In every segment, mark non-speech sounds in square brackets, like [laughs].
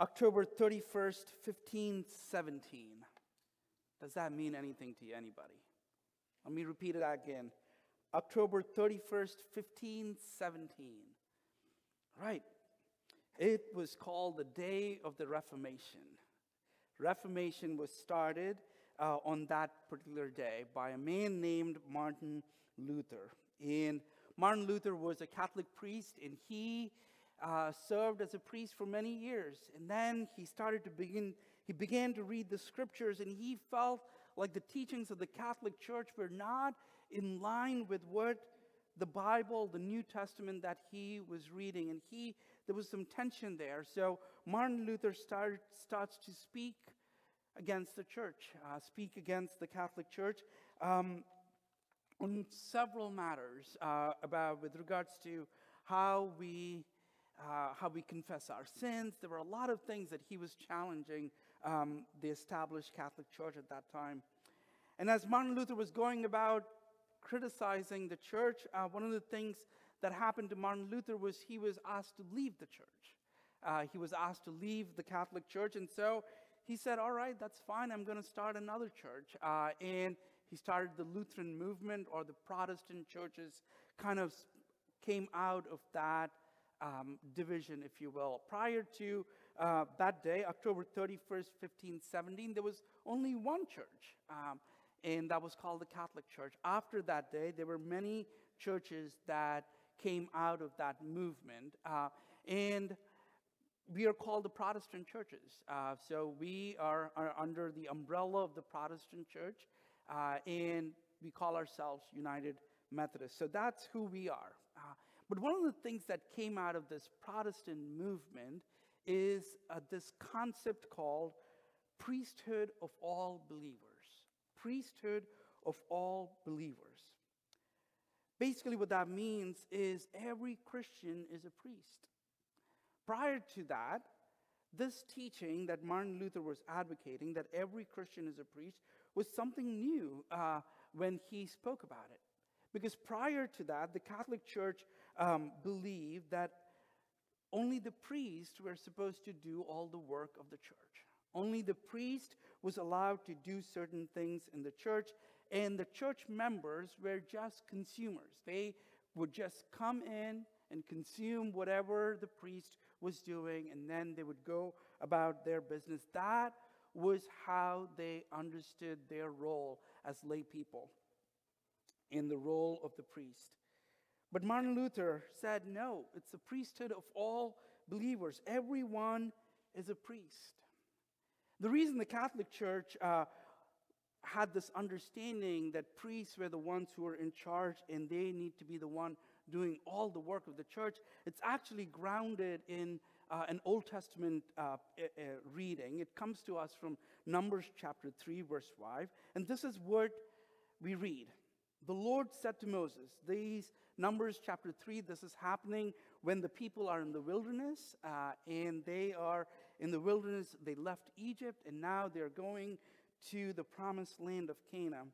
October 31st, 1517. Does that mean anything to anybody? Let me repeat it again. October 31st, 1517. Right. It was called the Day of the Reformation. Reformation was started uh, on that particular day by a man named Martin Luther. And Martin Luther was a Catholic priest, and he uh, served as a priest for many years. And then he started to begin, he began to read the scriptures, and he felt like the teachings of the Catholic Church were not in line with what the Bible, the New Testament that he was reading, and he there was some tension there. So Martin Luther started, starts to speak against the church, uh, speak against the Catholic Church um, on several matters uh, about with regards to how we uh, how we confess our sins. There were a lot of things that he was challenging um, the established Catholic Church at that time. And as Martin Luther was going about criticizing the church, uh, one of the things that happened to Martin Luther was he was asked to leave the church. Uh, he was asked to leave the Catholic Church, and so he said, All right, that's fine, I'm going to start another church. Uh, and he started the Lutheran movement, or the Protestant churches kind of came out of that um, division, if you will. Prior to uh, that day, October 31st, 1517, there was only one church. Um, and that was called the Catholic Church. After that day, there were many churches that came out of that movement. Uh, and we are called the Protestant churches. Uh, so we are, are, under the umbrella of the Protestant church, uh, and we call ourselves United Methodists. So that's who we are. But one of the things that came out of this Protestant movement is uh, this concept called priesthood of all believers priesthood of all believers. Basically, what that means is every Christian is a priest. Prior to that, this teaching that Martin Luther was advocating, that every Christian is a priest, was something new uh, when he spoke about it. Because prior to that, the Catholic Church um, believed that only the priests were supposed to do all the work of the church. Only the priest was allowed to do certain things in the church, and the church members were just consumers. They would just come in and consume whatever the priest was doing, and then they would go about their business. That was how they understood their role as lay people in the role of the priest. But Martin Luther said, no, it's the priesthood of all believers. Everyone is a priest. The reason the Catholic Church uh, had this understanding that priests were the ones who were in charge and they need to be the one doing all the work of the church, it's actually grounded in uh, an Old Testament uh, reading. It comes to us from Numbers chapter 3, verse 5. And this is what we read. The Lord said to Moses, these Numbers chapter 3, this is happening when the people are in the wilderness, uh, and they are in the wilderness. They left Egypt, and now they're going to the promised land of Canaan,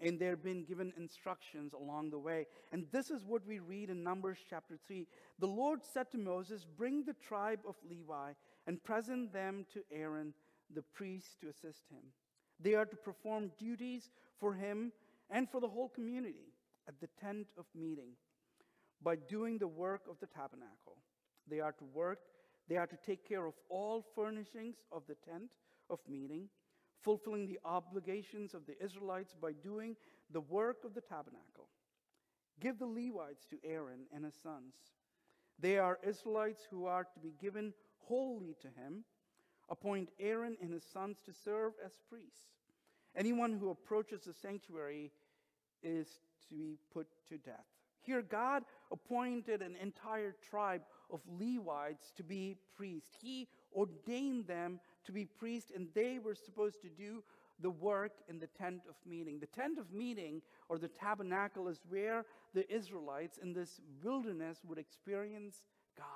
and they're being given instructions along the way. And this is what we read in Numbers chapter 3. The Lord said to Moses, Bring the tribe of Levi and present them to Aaron, the priest, to assist him. They are to perform duties for him and for the whole community at the tent of meeting by doing the work of the tabernacle. They are to work, they are to take care of all furnishings of the tent of meeting, fulfilling the obligations of the Israelites by doing the work of the tabernacle. Give the Levites to Aaron and his sons. They are Israelites who are to be given wholly to him. Appoint Aaron and his sons to serve as priests. Anyone who approaches the sanctuary is to be put to death. Here, God appointed an entire tribe of Levites to be priests. He ordained them to be priests, and they were supposed to do the work in the tent of meeting. The tent of meeting, or the tabernacle, is where the Israelites in this wilderness would experience God.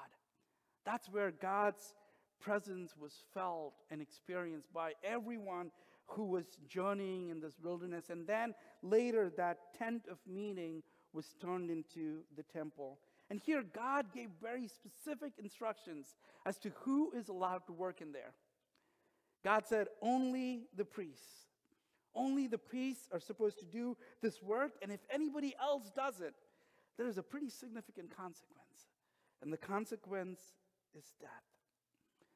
That's where God's presence was felt and experienced by everyone who was journeying in this wilderness. And then later, that tent of meeting was turned into the temple. And here, God gave very specific instructions as to who is allowed to work in there. God said, only the priests. Only the priests are supposed to do this work, and if anybody else does it, there is a pretty significant consequence. And the consequence is death.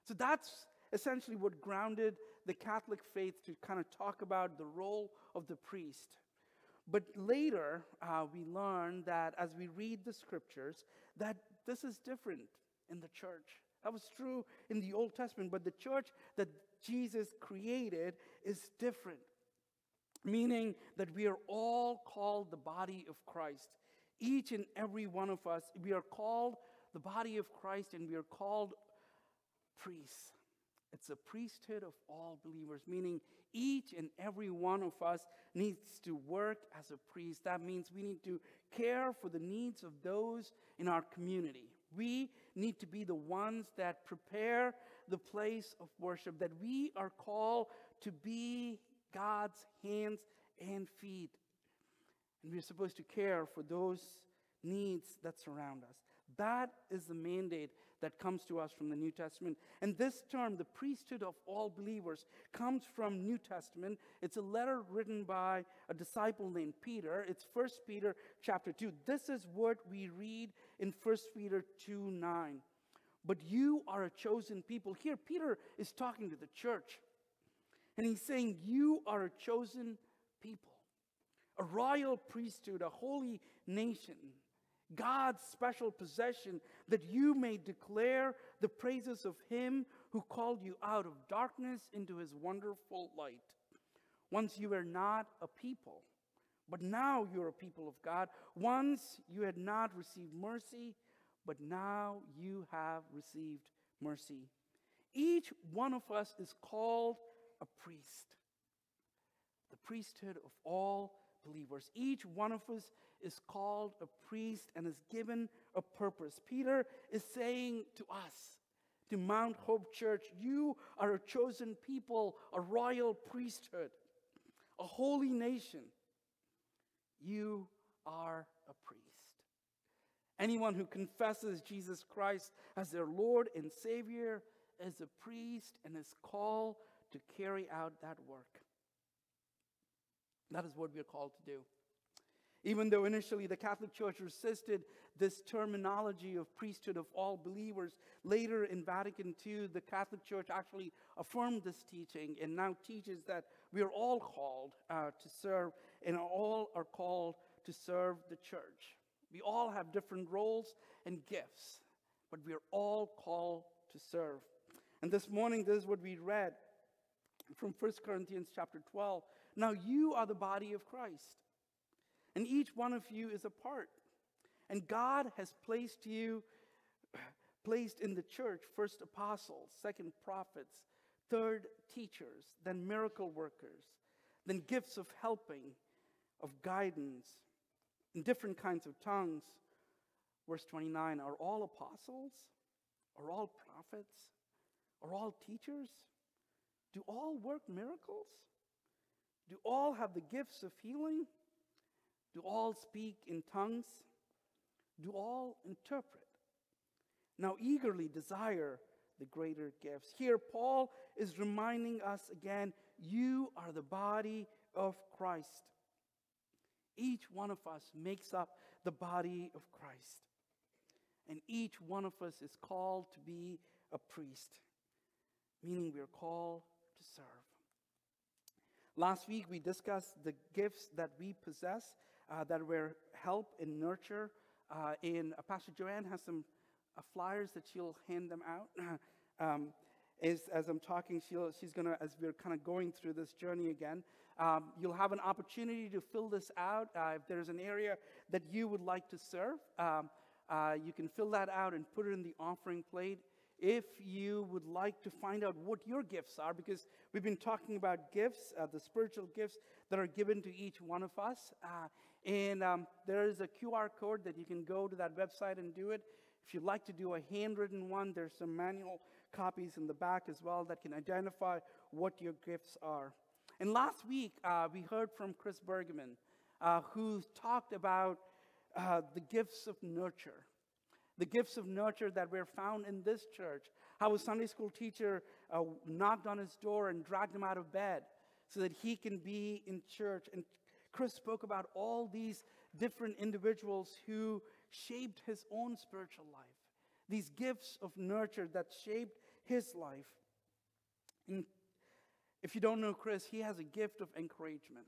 So that's essentially what grounded the Catholic faith to kind of talk about the role of the priest. But later, uh, we learn that as we read the scriptures, that this is different in the church. That was true in the Old Testament, but the church that Jesus created is different, meaning that we are all called the body of Christ. Each and every one of us, we are called the body of Christ and we are called priests. It's a priesthood of all believers, meaning each and every one of us needs to work as a priest. That means we need to care for the needs of those in our community. We need to be the ones that prepare the place of worship, that we are called to be God's hands and feet. And we're supposed to care for those needs that surround us. That is the mandate that comes to us from the New Testament. And this term, the priesthood of all believers, comes from New Testament. It's a letter written by a disciple named Peter. It's 1 Peter chapter 2. This is what we read in 1 Peter 2 9. But you are a chosen people. Here, Peter is talking to the church. And he's saying, You are a chosen people, a royal priesthood, a holy nation God's special possession, that you may declare the praises of Him who called you out of darkness into His wonderful light. Once you were not a people, but now you're a people of God. Once you had not received mercy, but now you have received mercy. Each one of us is called a priest, the priesthood of all believers. Each one of us is called a priest and is given a purpose. Peter is saying to us, to Mount Hope Church, you are a chosen people, a royal priesthood, a holy nation. You are a priest. Anyone who confesses Jesus Christ as their Lord and Savior is a priest and is called to carry out that work. That is what we are called to do. Even though initially the Catholic Church resisted this terminology of priesthood of all believers, later in Vatican II, the Catholic Church actually affirmed this teaching and now teaches that we are all called uh, to serve and all are called to serve the church. We all have different roles and gifts, but we are all called to serve. And this morning, this is what we read from 1 Corinthians chapter 12. Now you are the body of Christ and each one of you is a part. And God has placed you, [clears throat] placed in the church, first apostles, second prophets, third teachers, then miracle workers, then gifts of helping, of guidance, in different kinds of tongues. Verse 29 Are all apostles? Are all prophets? Are all teachers? Do all work miracles? Do all have the gifts of healing? Do all speak in tongues? Do all interpret? Now, eagerly desire the greater gifts. Here, Paul is reminding us again you are the body of Christ. Each one of us makes up the body of Christ. And each one of us is called to be a priest, meaning we are called to serve. Last week, we discussed the gifts that we possess uh, that will help and nurture. Uh, and uh, Pastor Joanne has some uh, flyers that she'll hand them out. [laughs] um, as, as I'm talking, she'll, she's going to, as we're kind of going through this journey again, um, you'll have an opportunity to fill this out. Uh, if there's an area that you would like to serve, um, uh, you can fill that out and put it in the offering plate if you would like to find out what your gifts are, because we've been talking about gifts, uh, the spiritual gifts that are given to each one of us. Uh, and um, there is a QR code that you can go to that website and do it. If you'd like to do a handwritten one, there's some manual copies in the back as well that can identify what your gifts are. And last week, uh, we heard from Chris Bergman, uh, who talked about uh, the gifts of nurture. the gifts of nurture that were found in this church. How a Sunday school teacher uh, knocked on his door and dragged him out of bed so that he can be in church. And Chris spoke about all these different individuals who shaped his own spiritual life, these gifts of nurture that shaped his life. And if you don't know Chris, he has a gift of encouragement.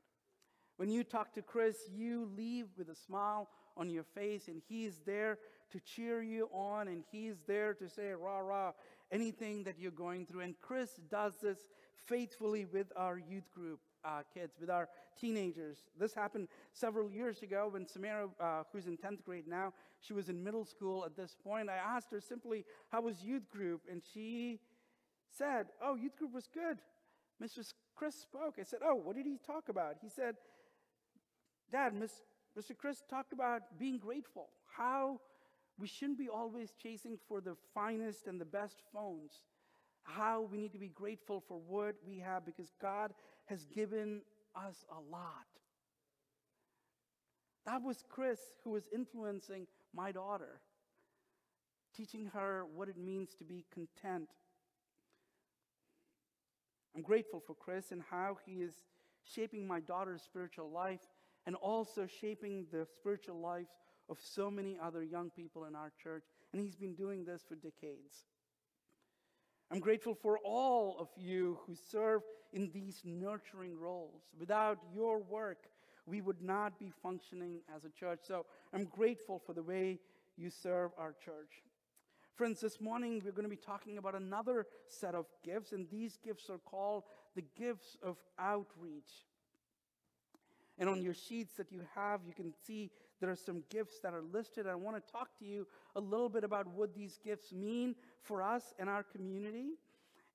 When you talk to Chris, you leave with a smile on your face, and he's there to cheer you on, and he's there to say, rah, rah, anything that you're going through. And Chris does this faithfully with our youth group uh, kids, with our teenagers. This happened several years ago when Samara, uh, who's in 10th grade now, she was in middle school at this point. I asked her simply, How was youth group? And she said, Oh, youth group was good. Mr. Chris spoke. I said, Oh, what did he talk about? He said, Dad, Mr. Chris talked about being grateful, how we shouldn't be always chasing for the finest and the best phones, how we need to be grateful for what we have because God has given us a lot. That was Chris who was influencing my daughter, teaching her what it means to be content. I'm grateful for Chris and how he is shaping my daughter's spiritual life and also shaping the spiritual lives of so many other young people in our church. And he's been doing this for decades. I'm grateful for all of you who serve in these nurturing roles. Without your work, we would not be functioning as a church. So I'm grateful for the way you serve our church. Friends, this morning we're going to be talking about another set of gifts, and these gifts are called the gifts of outreach. And on your sheets that you have, you can see there are some gifts that are listed. I want to talk to you a little bit about what these gifts mean for us and our community,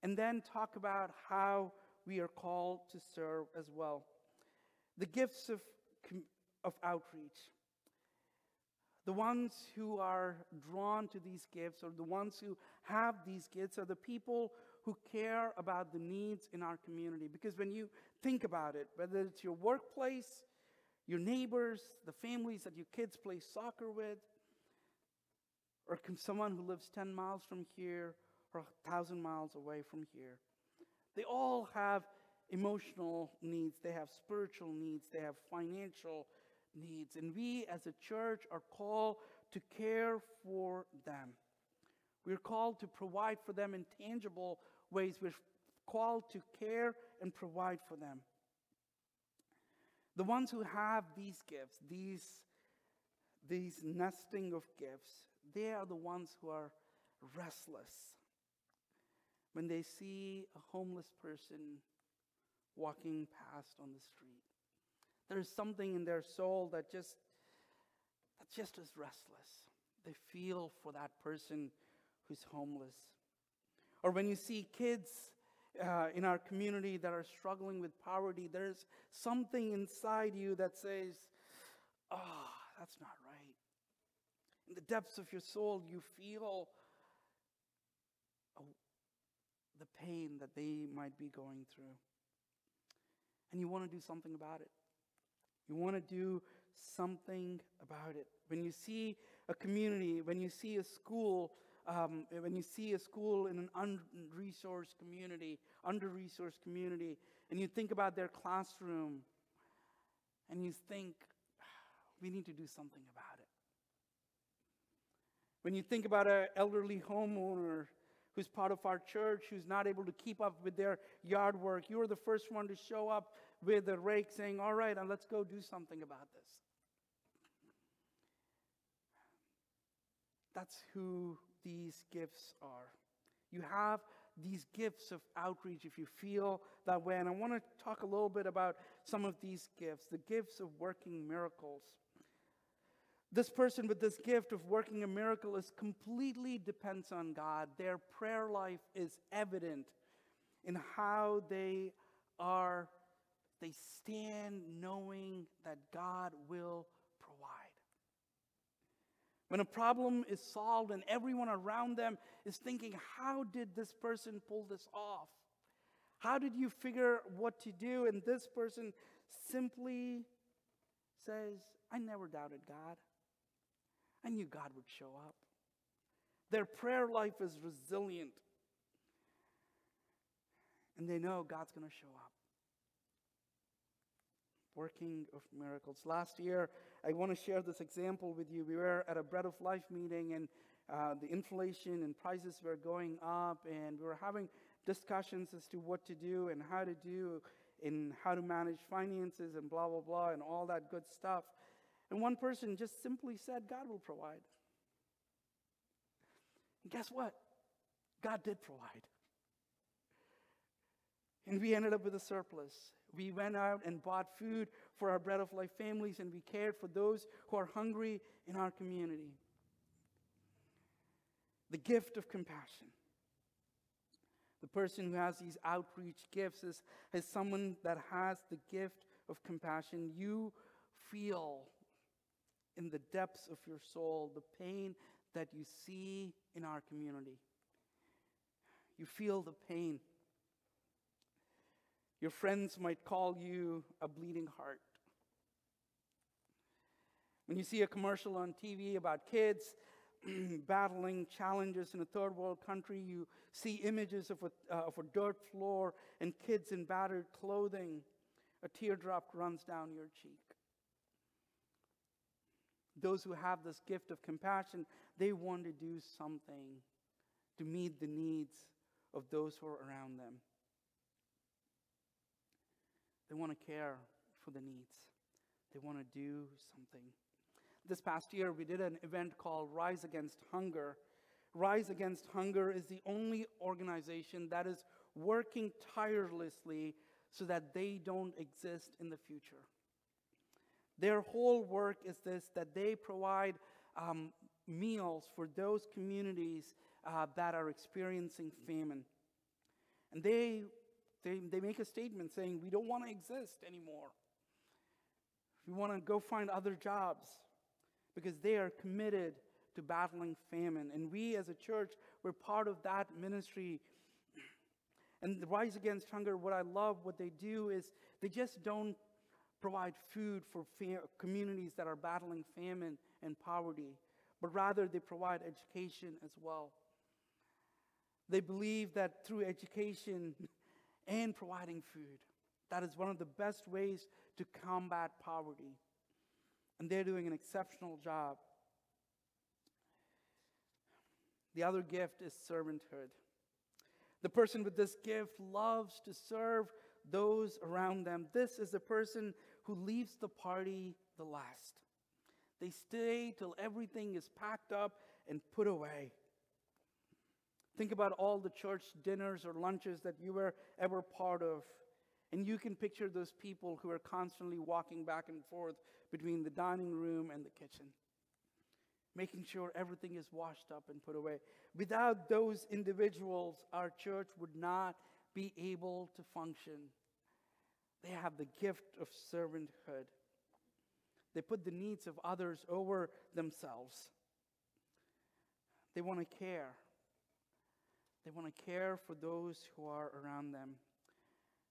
and then talk about how we are called to serve as well. The gifts of, of outreach. The ones who are drawn to these gifts, or the ones who have these gifts, are the people who care about the needs in our community. Because when you think about it, whether it's your workplace, your neighbors, the families that your kids play soccer with, or someone who lives 10 miles from here or 1,000 miles away from here, they all have emotional needs, they have spiritual needs, they have financial needs. And we as a church are called to care for them. We're called to provide for them in tangible ways. We're called to care and provide for them. The ones who have these gifts, these, these nesting of gifts, they are the ones who are restless when they see a homeless person walking past on the street. There is something in their soul that just that just is restless. They feel for that person who's homeless. Or when you see kids uh, in our community that are struggling with poverty, there's something inside you that says, oh, that's not right. In the depths of your soul, you feel oh, the pain that they might be going through. And you want to do something about it. You want to do something about it. When you see a community, when you see a school um, when you see a school in an unresourced community, under-resourced community, and you think about their classroom, and you think, we need to do something about it. When you think about an elderly homeowner who's part of our church who's not able to keep up with their yard work, you're the first one to show up with a rake saying, All right, and let's go do something about this. That's who these gifts are. You have these gifts of outreach if you feel that way. And I want to talk a little bit about some of these gifts the gifts of working miracles. This person with this gift of working a miracle is completely depends on God. Their prayer life is evident in how they are, they stand knowing that God will provide. when a problem is solved and everyone around them is thinking, how did this person pull this off? How did you figure what to do? And this person simply says, I never doubted God. I knew God would show up. Their prayer life is resilient. And they know God's going to show up. Working of miracles. Last year, I want to share this example with you. We were at a Bread of Life meeting, and uh, the inflation and prices were going up, and we were having discussions as to what to do and how to do and how to manage finances and blah, blah, blah, and all that good stuff. And one person just simply said, God will provide. And guess what? God did provide. And we ended up with a surplus. We went out and bought food for our Bread of Life families, and we cared for those who are hungry in our community. The gift of compassion. The person who has these outreach gifts is, is someone that has the gift of compassion. You feel in the depths of your soul the pain that you see in our community. You feel the pain. Your friends might call you a bleeding heart. When you see a commercial on TV about kids [clears throat] battling challenges in a third world country, you see images of a, uh, of a dirt floor and kids in battered clothing. A teardrop runs down your cheek. Those who have this gift of compassion, they want to do something to meet the needs of those who are around them. They want to care for the needs. They want to do something. This past year, we did an event called Rise Against Hunger. Rise Against Hunger is the only organization that is working tirelessly so that they don't exist in the future. Their whole work is this that they provide um, meals for those communities uh, that are experiencing famine. And they, they, they make a statement saying, We don't want to exist anymore. We want to go find other jobs because they are committed to battling famine. And we as a church, we're part of that ministry. And the Rise Against Hunger, what I love, what they do is they just don't provide food for communities that are battling famine and poverty, but rather they provide education as well. They believe that through education [laughs] and providing food, that is one of the best ways to combat poverty. And they're doing an exceptional job. The other gift is servanthood. The person with this gift loves to serve those around them. This is the person who leaves the party the last. They stay till everything is packed up and put away. Think about all the church dinners or lunches that you were ever part of. And you can picture those people who are constantly walking back and forth between the dining room and the kitchen, making sure everything is washed up and put away. Without those individuals, our church would not be able to function. They have the gift of servanthood. They put the needs of others over themselves. They want to care. They want to care for those who are around them.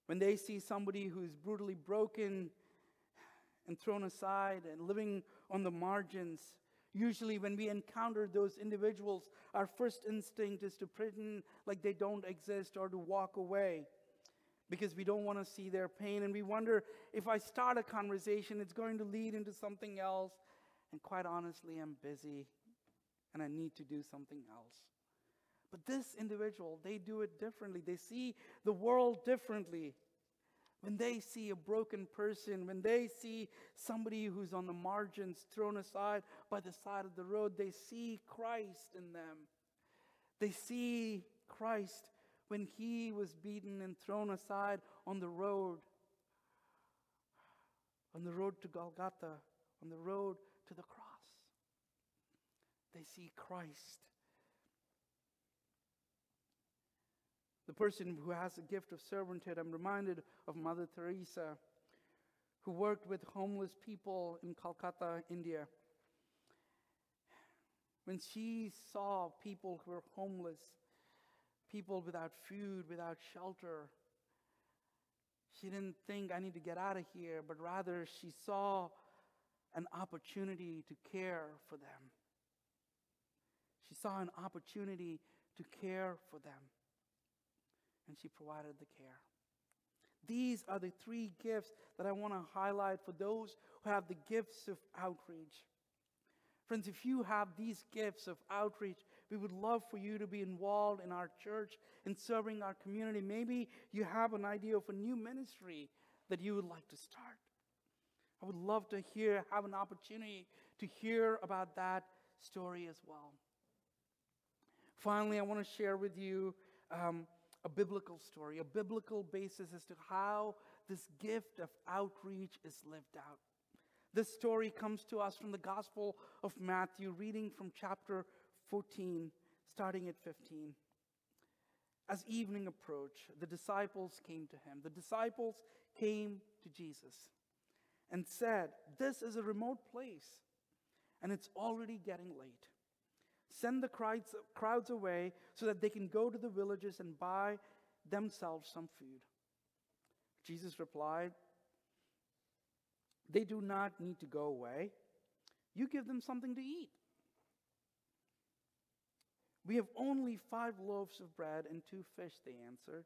When they see somebody who's brutally broken and thrown aside and living on the margins, usually when we encounter those individuals, our first instinct is to pretend like they don't exist or to walk away because we don't want to see their pain. And we wonder if I start a conversation, it's going to lead into something else. And quite honestly, I'm busy and I need to do something else. But this individual, they do it differently. They see the world differently. When they see a broken person, when they see somebody who's on the margins thrown aside by the side of the road, they see Christ in them. They see Christ when he was beaten and thrown aside on the road, on the road to Golgotha, on the road to the cross. They see Christ. The person who has the gift of servanthood, I'm reminded of Mother Teresa, who worked with homeless people in Calcutta, India. When she saw people who were homeless, people without food, without shelter. She didn't think, I need to get out of here, but rather she saw an opportunity to care for them. She saw an opportunity to care for them, and she provided the care. These are the three gifts that I want to highlight for those who have the gifts of outreach. Friends, if you have these gifts of outreach, we would love for you to be involved in our church and serving our community. Maybe you have an idea of a new ministry that you would like to start. I would love to hear, have an opportunity to hear about that story as well. Finally, I want to share with you um, a biblical story, a biblical basis as to how this gift of outreach is lived out. This story comes to us from the Gospel of Matthew, reading from chapter 14, starting at 15. As evening approached, the disciples came to him. The disciples came to Jesus and said, This is a remote place, and it's already getting late. Send the crowds, away so that they can go to the villages and buy themselves some food. Jesus replied, They do not need to go away. You give them something to eat. We have only five loaves of bread and two fish, they answered.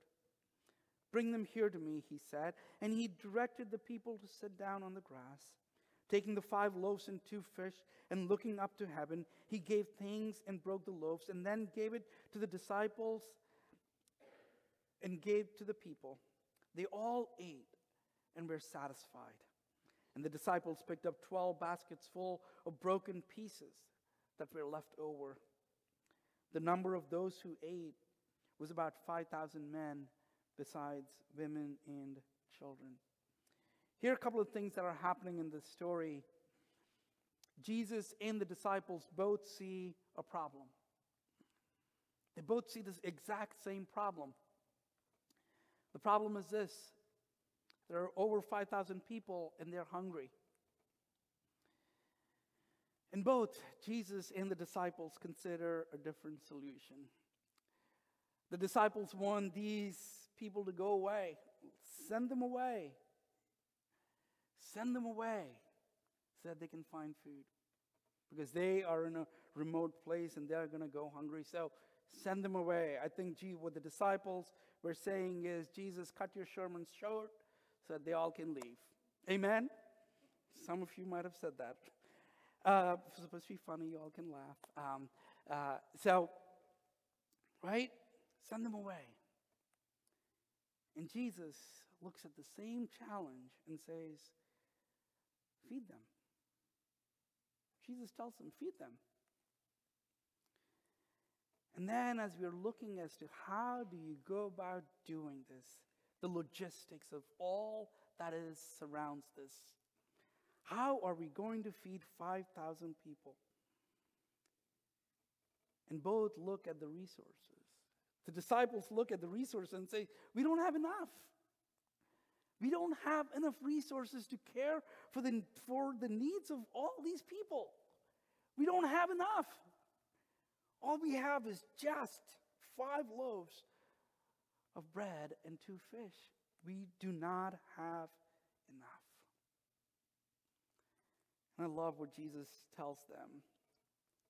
Bring them here to me, he said. And he directed the people to sit down on the grass. Taking the five loaves and two fish and looking up to heaven, he gave thanks and broke the loaves and then gave it to the disciples and gave to the people. They all ate and were satisfied. And the disciples picked up 12 baskets full of broken pieces that were left over. The number of those who ate was about 5,000 men, besides women and children. Here are a couple of things that are happening in this story. Jesus and the disciples both see a problem. They both see this exact same problem. The problem is this there are over 5,000 people and they're hungry. And both Jesus and the disciples consider a different solution. The disciples want these people to go away. Send them away. Send them away so that they can find food. Because they are in a remote place and they're going to go hungry. So send them away. I think gee, what the disciples were saying is Jesus, cut your sermons short so that they all can leave. Amen? Some of you might have said that. Uh, supposed to be funny, you all can laugh. Um, uh, so, right? Send them away. And Jesus looks at the same challenge and says, Feed them. Jesus tells them, Feed them. And then, as we're looking as to how do you go about doing this, the logistics of all that is surrounds this. How are we going to feed 5,000 people? And both look at the resources. The disciples look at the resources and say, We don't have enough. We don't have enough resources to care for the, for the needs of all these people. We don't have enough. All we have is just five loaves of bread and two fish. We do not have enough. And I love what Jesus tells them.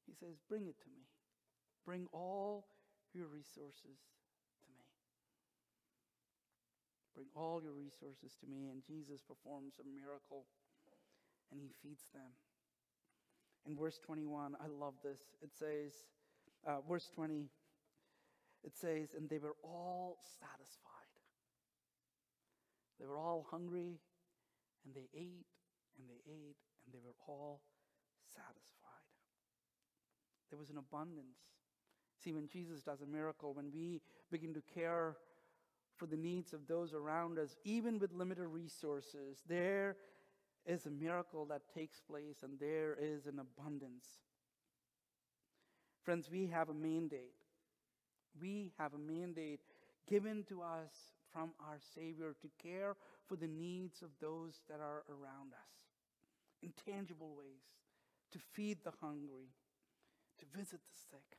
He says, Bring it to me. Bring all your resources to me. Bring all your resources to me. And Jesus performs a miracle and he feeds them. In verse 21, I love this. It says, uh, verse 20, it says, and they were all satisfied. They were all hungry, and they ate, and they ate, and they were all satisfied. There was an abundance. See, when Jesus does a miracle, when we begin to care for the needs of those around us, even with limited resources, there is a miracle that takes place and there is an abundance. Friends, we have a mandate. We have a mandate given to us from our Savior to care for the needs of those that are around us in tangible ways, to feed the hungry, to visit the sick.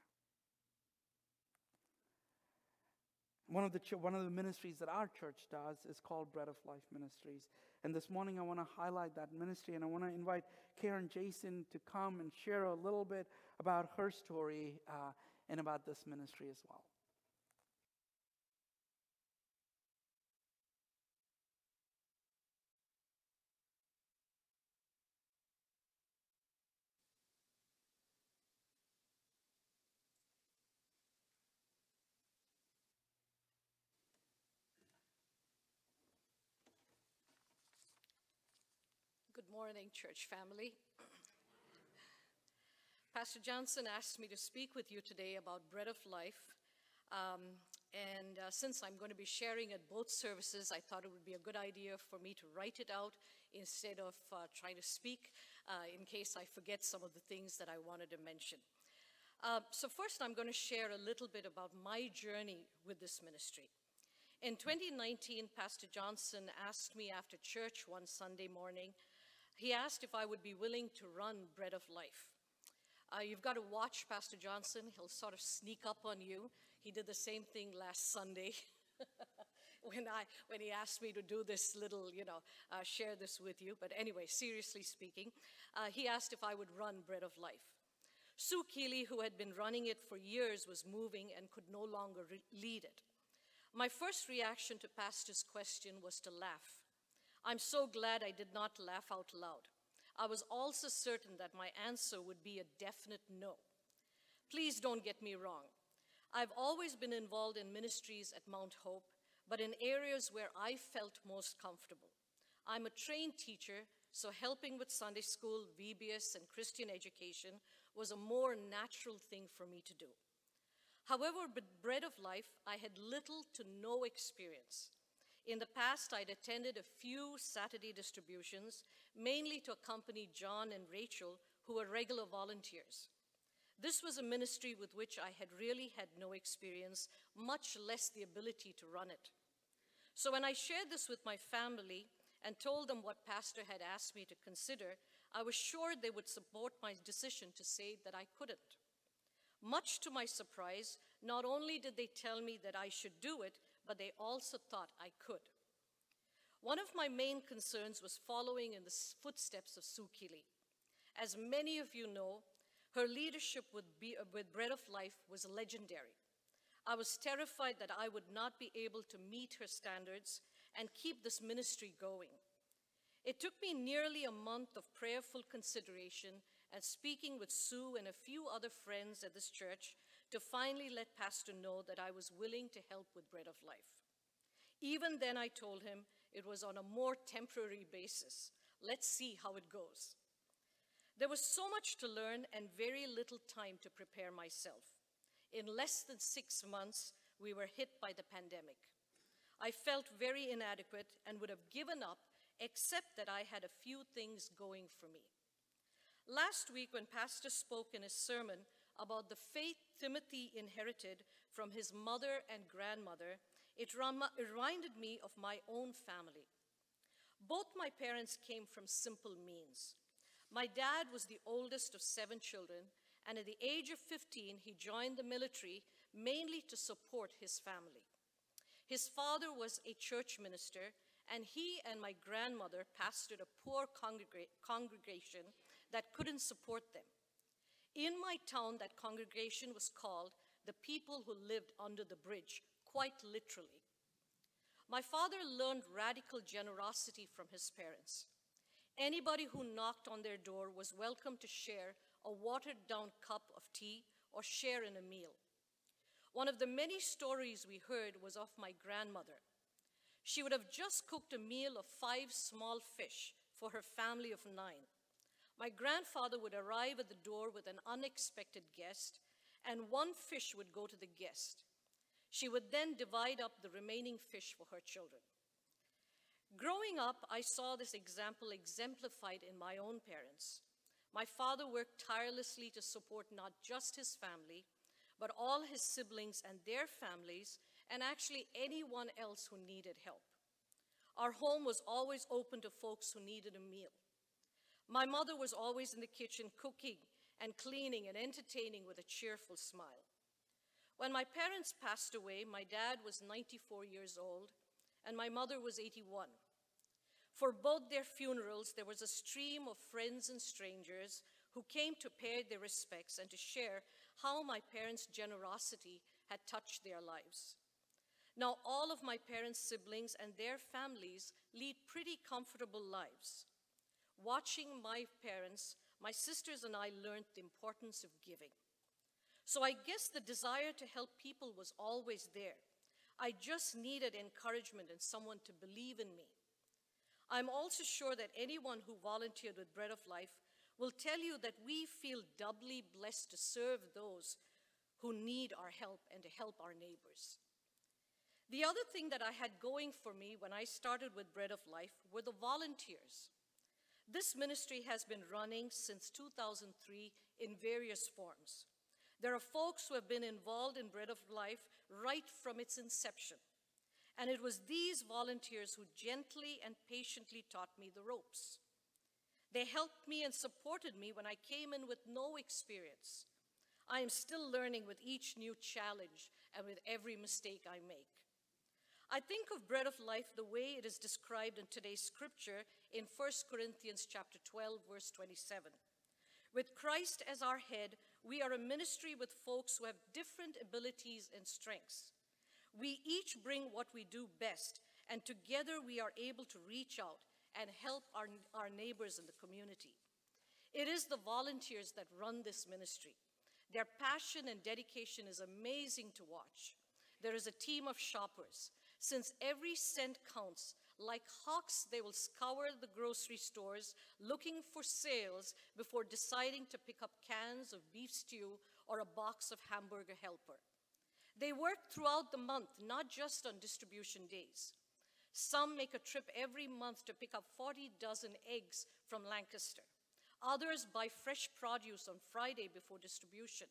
One of, the one of the ministries that our church does is called Bread of Life Ministries. And this morning I want to highlight that ministry and I want to invite Karen Jason to come and share a little bit about her story uh, and about this ministry as well. Good morning, church family. Pastor Johnson asked me to speak with you today about bread of life. Um, and uh, since I'm going to be sharing at both services, I thought it would be a good idea for me to write it out instead of uh, trying to speak uh, in case I forget some of the things that I wanted to mention. Uh, so, first, I'm going to share a little bit about my journey with this ministry. In 2019, Pastor Johnson asked me after church one Sunday morning he asked if I would be willing to run Bread of Life. Uh, you've got to watch Pastor Johnson. He'll sort of sneak up on you. He did the same thing last Sunday [laughs] when, I, when he asked me to do this little, you know, uh, share this with you. But anyway, seriously speaking, uh, he asked if I would run Bread of Life. Sue Keeley, who had been running it for years, was moving and could no longer lead it. My first reaction to Pastor's question was to laugh. I'm so glad I did not laugh out loud. I was also certain that my answer would be a definite no. Please don't get me wrong. I've always been involved in ministries at Mount Hope, but in areas where I felt most comfortable. I'm a trained teacher, so helping with Sunday school, VBS, and Christian education was a more natural thing for me to do. However, with Bread of Life, I had little to no experience. In the past, I'd attended a few Saturday distributions, mainly to accompany John and Rachel, who were regular volunteers. This was a ministry with which I had really had no experience, much less the ability to run it. So when I shared this with my family and told them what Pastor had asked me to consider, I was sure they would support my decision to say that I couldn't. Much to my surprise, not only did they tell me that I should do it, but they also thought I could. One of my main concerns was following in the footsteps of Sue Keeley. As many of you know, her leadership with, Be- with Bread of Life was legendary. I was terrified that I would not be able to meet her standards and keep this ministry going. It took me nearly a month of prayerful consideration and speaking with Sue and a few other friends at this church to finally let Pastor know that I was willing to help with Bread of Life. Even then, I told him it was on a more temporary basis. Let's see how it goes. There was so much to learn and very little time to prepare myself. In less than six months, we were hit by the pandemic. I felt very inadequate and would have given up, except that I had a few things going for me. Last week, when Pastor spoke in his sermon about the faith Timothy inherited from his mother and grandmother, it reminded me of my own family. Both my parents came from simple means. My dad was the oldest of seven children, and at the age of 15, he joined the military mainly to support his family. His father was a church minister, and he and my grandmother pastored a poor congrega- congregation that couldn't support them. In my town, that congregation was called the people who lived under the bridge, quite literally. My father learned radical generosity from his parents. Anybody who knocked on their door was welcome to share a watered down cup of tea or share in a meal. One of the many stories we heard was of my grandmother. She would have just cooked a meal of five small fish for her family of nine. My grandfather would arrive at the door with an unexpected guest, and one fish would go to the guest. She would then divide up the remaining fish for her children. Growing up, I saw this example exemplified in my own parents. My father worked tirelessly to support not just his family, but all his siblings and their families, and actually anyone else who needed help. Our home was always open to folks who needed a meal. My mother was always in the kitchen cooking and cleaning and entertaining with a cheerful smile. When my parents passed away, my dad was 94 years old and my mother was 81. For both their funerals, there was a stream of friends and strangers who came to pay their respects and to share how my parents' generosity had touched their lives. Now, all of my parents' siblings and their families lead pretty comfortable lives. Watching my parents, my sisters and I learned the importance of giving. So I guess the desire to help people was always there. I just needed encouragement and someone to believe in me. I'm also sure that anyone who volunteered with Bread of Life will tell you that we feel doubly blessed to serve those who need our help and to help our neighbors. The other thing that I had going for me when I started with Bread of Life were the volunteers. This ministry has been running since 2003 in various forms. There are folks who have been involved in Bread of Life right from its inception. And it was these volunteers who gently and patiently taught me the ropes. They helped me and supported me when I came in with no experience. I am still learning with each new challenge and with every mistake I make. I think of bread of life the way it is described in today's scripture in 1 Corinthians chapter 12 verse 27. With Christ as our head, we are a ministry with folks who have different abilities and strengths. We each bring what we do best, and together we are able to reach out and help our, our neighbors in the community. It is the volunteers that run this ministry. Their passion and dedication is amazing to watch. There is a team of shoppers. Since every cent counts, like hawks, they will scour the grocery stores looking for sales before deciding to pick up cans of beef stew or a box of hamburger helper. They work throughout the month, not just on distribution days. Some make a trip every month to pick up 40 dozen eggs from Lancaster. Others buy fresh produce on Friday before distribution,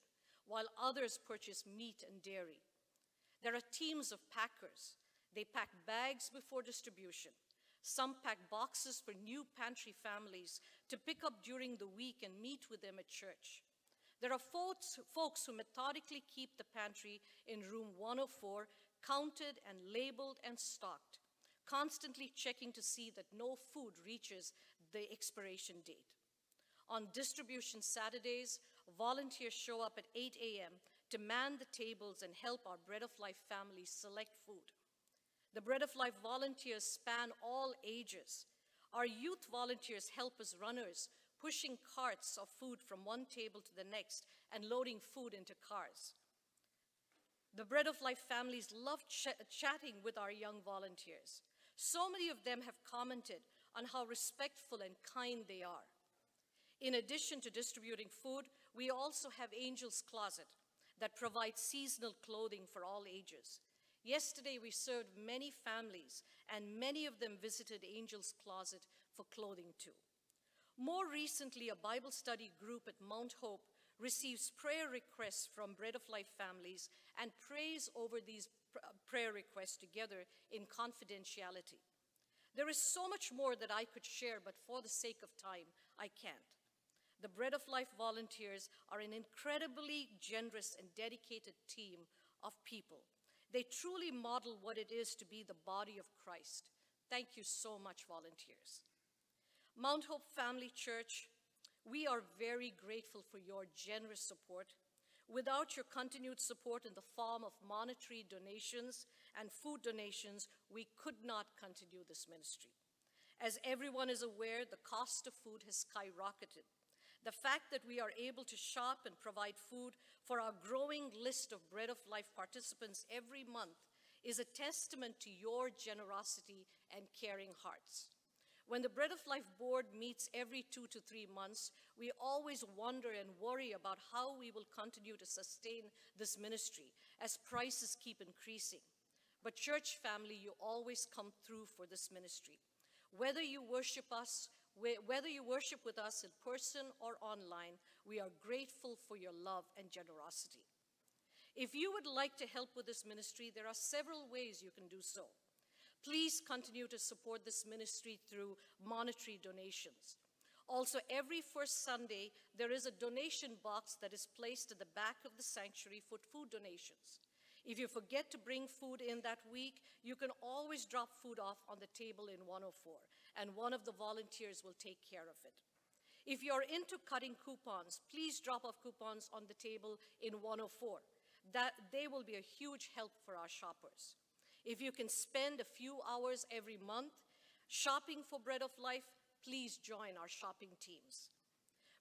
while others purchase meat and dairy. There are teams of packers. They pack bags before distribution. Some pack boxes for new pantry families to pick up during the week and meet with them at church. There are folks, folks who methodically keep the pantry in room 104 counted and labeled and stocked constantly checking to see that no food reaches the expiration date. On distribution Saturdays, volunteers show up at 8 a.m. to man the tables and help our Bread of Life families select food. The Bread of Life volunteers span all ages. Our youth volunteers help as runners, pushing carts of food from one table to the next and loading food into cars. The Bread of Life families love ch chatting with our young volunteers. So many of them have commented on how respectful and kind they are. In addition to distributing food, we also have Angel's Closet that provides seasonal clothing for all ages. Yesterday, we served many families, and many of them visited Angel's Closet for clothing too. More recently, a Bible study group at Mount Hope receives prayer requests from Bread of Life families and prays over these uh, prayer requests together in confidentiality. There is so much more that I could share, but for the sake of time, I can't. The Bread of Life volunteers are an incredibly generous and dedicated team of people. They truly model what it is to be the body of Christ. Thank you so much, volunteers. Mount Hope Family Church, we are very grateful for your generous support Without your continued support in the form of monetary donations and food donations, we could not continue this ministry. As everyone is aware, the cost of food has skyrocketed. The fact that we are able to shop and provide food for our growing list of Bread of Life participants every month is a testament to your generosity and caring hearts. When the Bread of Life board meets every two to three months, we always wonder and worry about how we will continue to sustain this ministry as prices keep increasing. But church family, you always come through for this ministry. Whether you worship us, whether you worship with us in person or online, we are grateful for your love and generosity. If you would like to help with this ministry, there are several ways you can do so. Please continue to support this ministry through monetary donations. Also, every first Sunday, there is a donation box that is placed at the back of the sanctuary for food donations. If you forget to bring food in that week, you can always drop food off on the table in 104, and one of the volunteers will take care of it. If you're into cutting coupons, please drop off coupons on the table in 104. That, they will be a huge help for our shoppers. If you can spend a few hours every month shopping for Bread of Life, please join our shopping teams.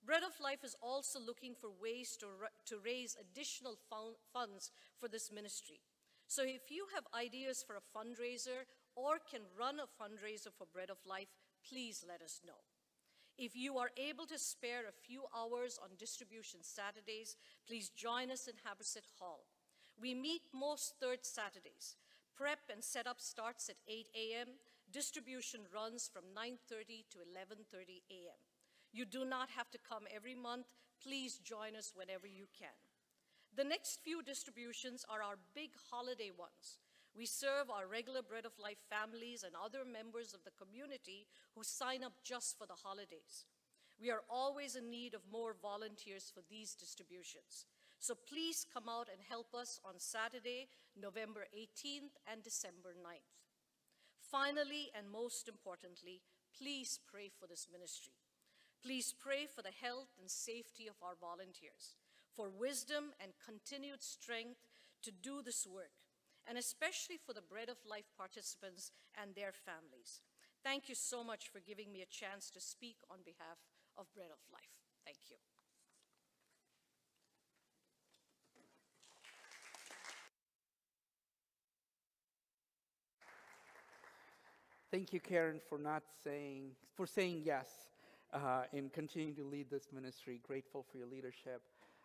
Bread of Life is also looking for ways to, to raise additional fun- funds for this ministry. So if you have ideas for a fundraiser or can run a fundraiser for Bread of Life, please let us know. If you are able to spare a few hours on distribution Saturdays, please join us in Haberset Hall. We meet most third Saturdays. Prep and setup starts at 8 a.m. Distribution runs from 9:30 to 11:30 a.m. You do not have to come every month. Please join us whenever you can. The next few distributions are our big holiday ones. We serve our regular Bread of Life families and other members of the community who sign up just for the holidays. We are always in need of more volunteers for these distributions. So please come out and help us on Saturday, November 18th and December 9th. Finally, and most importantly, please pray for this ministry. Please pray for the health and safety of our volunteers, for wisdom and continued strength to do this work, and especially for the Bread of Life participants and their families. Thank you so much for giving me a chance to speak on behalf of Bread of Life. Thank you. Thank you, Karen, for not saying, for saying yes uh, and continuing to lead this ministry. Grateful for your leadership.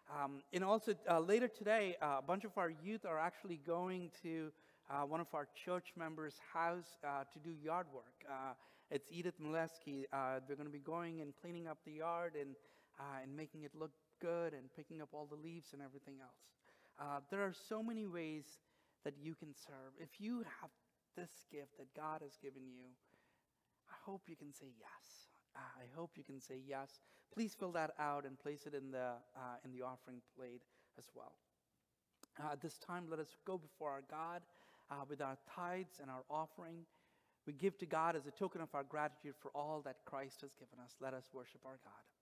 Um, and also, uh, later today, uh, a bunch of our youth are actually going to uh, one of our church members' house uh, to do yard work. Uh, it's Edith Molesky. Uh, they're going to be going and cleaning up the yard and, and making it look good and picking up all the leaves and everything else. There are so many ways that you can serve. If you have this gift that God has given you, I hope you can say yes. Uh, I hope you can say yes. Please fill that out and place it in the, uh, in the offering plate as well. Uh, at this time, let us go before our God uh, with our tithes and our offering. We give to God as a token of our gratitude for all that Christ has given us. Let us worship our God.